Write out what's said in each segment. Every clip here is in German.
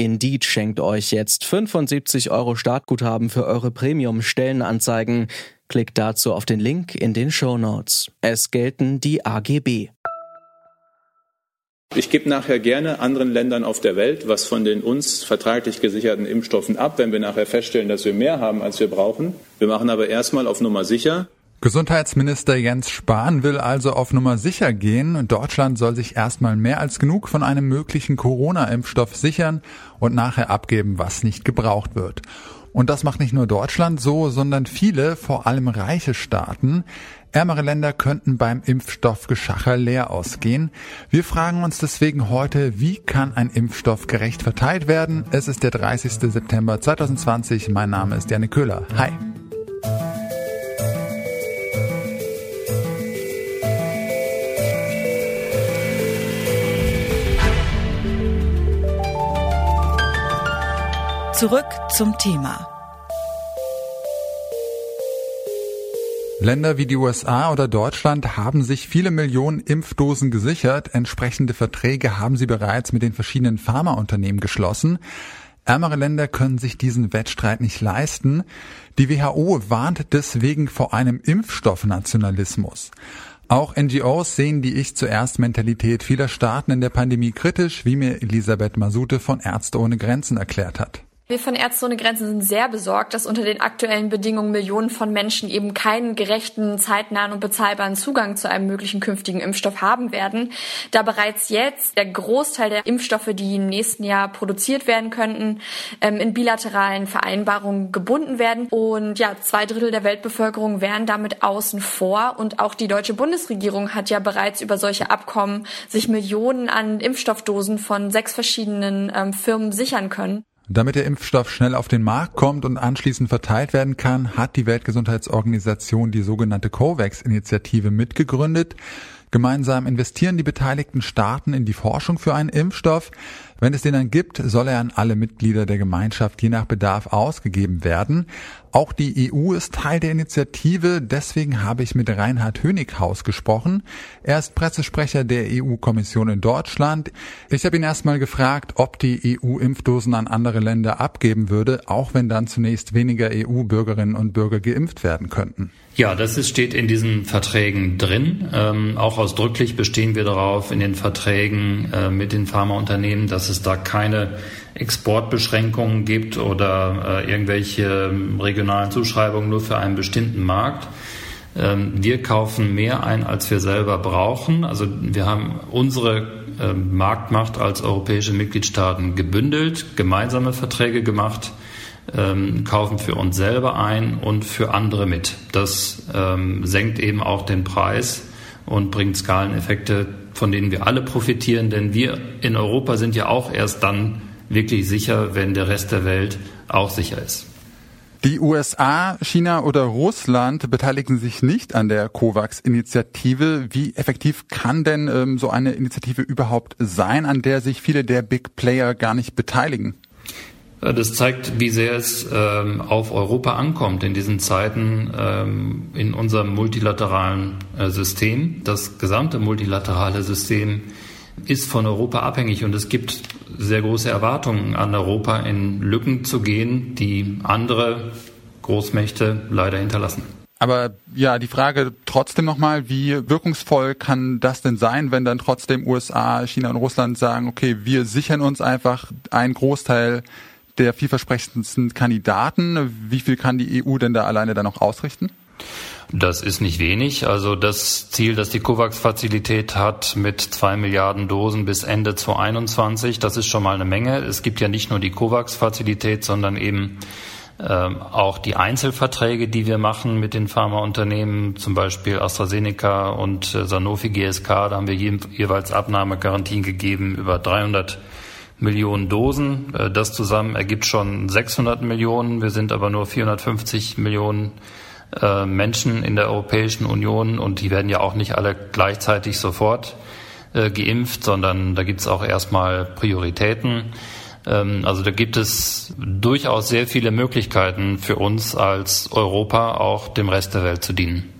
Indeed schenkt euch jetzt 75 Euro Startguthaben für eure Premium-Stellenanzeigen. Klickt dazu auf den Link in den Show Notes. Es gelten die AGB. Ich gebe nachher gerne anderen Ländern auf der Welt was von den uns vertraglich gesicherten Impfstoffen ab, wenn wir nachher feststellen, dass wir mehr haben, als wir brauchen. Wir machen aber erstmal auf Nummer sicher. Gesundheitsminister Jens Spahn will also auf Nummer sicher gehen. Deutschland soll sich erstmal mehr als genug von einem möglichen Corona-Impfstoff sichern und nachher abgeben, was nicht gebraucht wird. Und das macht nicht nur Deutschland so, sondern viele, vor allem reiche Staaten. Ärmere Länder könnten beim Impfstoffgeschacher leer ausgehen. Wir fragen uns deswegen heute, wie kann ein Impfstoff gerecht verteilt werden? Es ist der 30. September 2020. Mein Name ist Janne Köhler. Hi. Zurück zum Thema. Länder wie die USA oder Deutschland haben sich viele Millionen Impfdosen gesichert. Entsprechende Verträge haben sie bereits mit den verschiedenen Pharmaunternehmen geschlossen. Ärmere Länder können sich diesen Wettstreit nicht leisten. Die WHO warnt deswegen vor einem Impfstoffnationalismus. Auch NGOs sehen die Ich zuerst Mentalität vieler Staaten in der Pandemie kritisch, wie mir Elisabeth Masute von Ärzte ohne Grenzen erklärt hat. Wir von Ärzte ohne Grenzen sind sehr besorgt, dass unter den aktuellen Bedingungen Millionen von Menschen eben keinen gerechten, zeitnahen und bezahlbaren Zugang zu einem möglichen künftigen Impfstoff haben werden, da bereits jetzt der Großteil der Impfstoffe, die im nächsten Jahr produziert werden könnten, ähm, in bilateralen Vereinbarungen gebunden werden. Und ja, zwei Drittel der Weltbevölkerung wären damit außen vor. Und auch die deutsche Bundesregierung hat ja bereits über solche Abkommen sich Millionen an Impfstoffdosen von sechs verschiedenen ähm, Firmen sichern können. Damit der Impfstoff schnell auf den Markt kommt und anschließend verteilt werden kann, hat die Weltgesundheitsorganisation die sogenannte COVAX-Initiative mitgegründet. Gemeinsam investieren die beteiligten Staaten in die Forschung für einen Impfstoff. Wenn es den dann gibt, soll er an alle Mitglieder der Gemeinschaft je nach Bedarf ausgegeben werden. Auch die EU ist Teil der Initiative, deswegen habe ich mit Reinhard Hönighaus gesprochen. Er ist Pressesprecher der EU-Kommission in Deutschland. Ich habe ihn erstmal gefragt, ob die EU Impfdosen an andere Länder abgeben würde, auch wenn dann zunächst weniger EU-Bürgerinnen und Bürger geimpft werden könnten. Ja, das ist, steht in diesen Verträgen drin. Ähm, auch ausdrücklich bestehen wir darauf in den Verträgen äh, mit den Pharmaunternehmen, dass es da keine Exportbeschränkungen gibt oder äh, irgendwelche ähm, regionalen Zuschreibungen nur für einen bestimmten Markt. Ähm, wir kaufen mehr ein, als wir selber brauchen. Also wir haben unsere äh, Marktmacht als europäische Mitgliedstaaten gebündelt, gemeinsame Verträge gemacht, ähm, kaufen für uns selber ein und für andere mit. Das ähm, senkt eben auch den Preis und bringt Skaleneffekte, von denen wir alle profitieren, denn wir in Europa sind ja auch erst dann wirklich sicher, wenn der Rest der Welt auch sicher ist. Die USA, China oder Russland beteiligen sich nicht an der COVAX-Initiative. Wie effektiv kann denn ähm, so eine Initiative überhaupt sein, an der sich viele der Big Player gar nicht beteiligen? Das zeigt, wie sehr es ähm, auf Europa ankommt in diesen Zeiten ähm, in unserem multilateralen äh, System. Das gesamte multilaterale System ist von Europa abhängig und es gibt sehr große Erwartungen an Europa, in Lücken zu gehen, die andere Großmächte leider hinterlassen. Aber ja, die Frage trotzdem nochmal, wie wirkungsvoll kann das denn sein, wenn dann trotzdem USA, China und Russland sagen, okay, wir sichern uns einfach einen Großteil der vielversprechendsten Kandidaten. Wie viel kann die EU denn da alleine dann noch ausrichten? Das ist nicht wenig. Also das Ziel, das die COVAX-Fazilität hat mit zwei Milliarden Dosen bis Ende 2021, das ist schon mal eine Menge. Es gibt ja nicht nur die COVAX-Fazilität, sondern eben ähm, auch die Einzelverträge, die wir machen mit den Pharmaunternehmen, zum Beispiel AstraZeneca und äh, Sanofi GSK, da haben wir jeweils Abnahmegarantien gegeben über 300 Millionen Dosen. Äh, das zusammen ergibt schon 600 Millionen. Wir sind aber nur 450 Millionen äh, Menschen in der Europäischen Union und die werden ja auch nicht alle gleichzeitig sofort äh, geimpft, sondern da gibt es auch erstmal Prioritäten. Ähm, also da gibt es durchaus sehr viele Möglichkeiten für uns als Europa auch dem Rest der Welt zu dienen.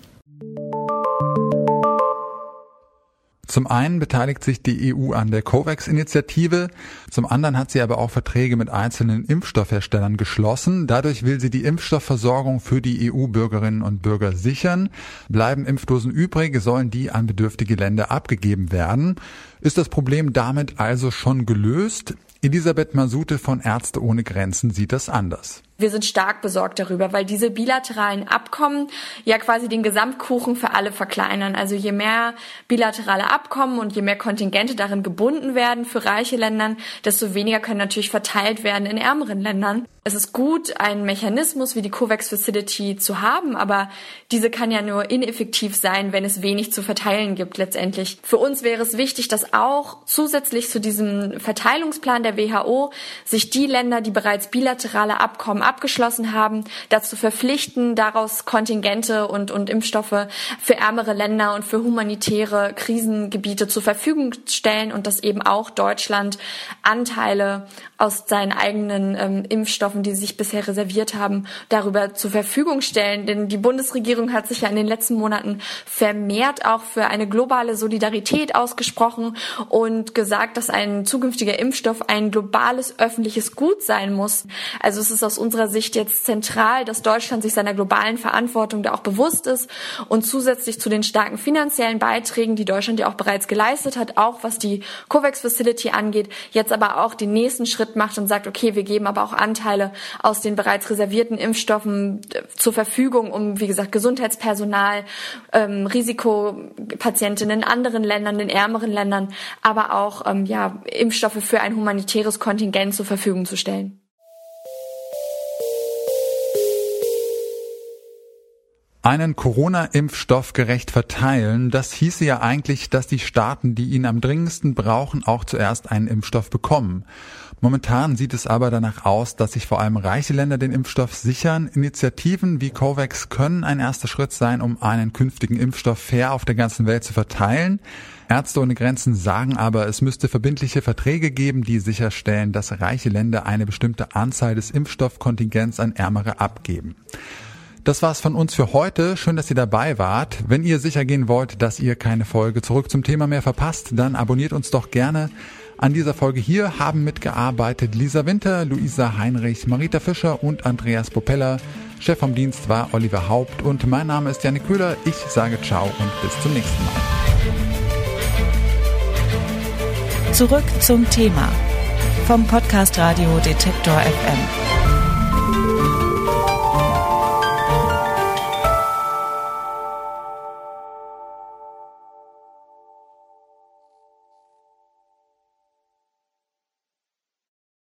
Zum einen beteiligt sich die EU an der COVAX-Initiative, zum anderen hat sie aber auch Verträge mit einzelnen Impfstoffherstellern geschlossen. Dadurch will sie die Impfstoffversorgung für die EU-Bürgerinnen und Bürger sichern. Bleiben Impfdosen übrig, sollen die an bedürftige Länder abgegeben werden. Ist das Problem damit also schon gelöst? Elisabeth Masute von Ärzte ohne Grenzen sieht das anders. Wir sind stark besorgt darüber, weil diese bilateralen Abkommen ja quasi den Gesamtkuchen für alle verkleinern. Also je mehr bilaterale Abkommen und je mehr Kontingente darin gebunden werden für reiche Länder, desto weniger können natürlich verteilt werden in ärmeren Ländern. Es ist gut, einen Mechanismus wie die COVAX Facility zu haben, aber diese kann ja nur ineffektiv sein, wenn es wenig zu verteilen gibt letztendlich. Für uns wäre es wichtig, dass auch zusätzlich zu diesem Verteilungsplan der WHO sich die Länder, die bereits bilaterale Abkommen abgeschlossen haben, dazu verpflichten, daraus Kontingente und, und Impfstoffe für ärmere Länder und für humanitäre Krisengebiete zur Verfügung stellen und dass eben auch Deutschland Anteile aus seinen eigenen ähm, Impfstoffen, die sie sich bisher reserviert haben, darüber zur Verfügung stellen. Denn die Bundesregierung hat sich ja in den letzten Monaten vermehrt auch für eine globale Solidarität ausgesprochen und gesagt, dass ein zukünftiger Impfstoff ein globales öffentliches Gut sein muss. Also es ist aus unserer Sicht jetzt zentral, dass Deutschland sich seiner globalen Verantwortung da auch bewusst ist und zusätzlich zu den starken finanziellen Beiträgen, die Deutschland ja auch bereits geleistet hat, auch was die COVAX Facility angeht, jetzt aber auch den nächsten Schritt Schritt macht und sagt, okay, wir geben aber auch Anteile aus den bereits reservierten Impfstoffen äh, zur Verfügung, um, wie gesagt, Gesundheitspersonal, ähm, Risikopatientinnen in anderen Ländern, in ärmeren Ländern, aber auch ähm, ja, Impfstoffe für ein humanitäres Kontingent zur Verfügung zu stellen. Einen Corona-Impfstoff gerecht verteilen, das hieße ja eigentlich, dass die Staaten, die ihn am dringendsten brauchen, auch zuerst einen Impfstoff bekommen. Momentan sieht es aber danach aus, dass sich vor allem reiche Länder den Impfstoff sichern. Initiativen wie COVAX können ein erster Schritt sein, um einen künftigen Impfstoff fair auf der ganzen Welt zu verteilen. Ärzte ohne Grenzen sagen aber, es müsste verbindliche Verträge geben, die sicherstellen, dass reiche Länder eine bestimmte Anzahl des Impfstoffkontingents an Ärmere abgeben. Das war's von uns für heute. Schön, dass ihr dabei wart. Wenn ihr sicher gehen wollt, dass ihr keine Folge zurück zum Thema mehr verpasst, dann abonniert uns doch gerne. An dieser Folge hier haben mitgearbeitet Lisa Winter, Luisa Heinrich, Marita Fischer und Andreas Popella. Chef vom Dienst war Oliver Haupt und mein Name ist Janik Köhler. Ich sage ciao und bis zum nächsten Mal. Zurück zum Thema vom Podcast Radio Detektor FM.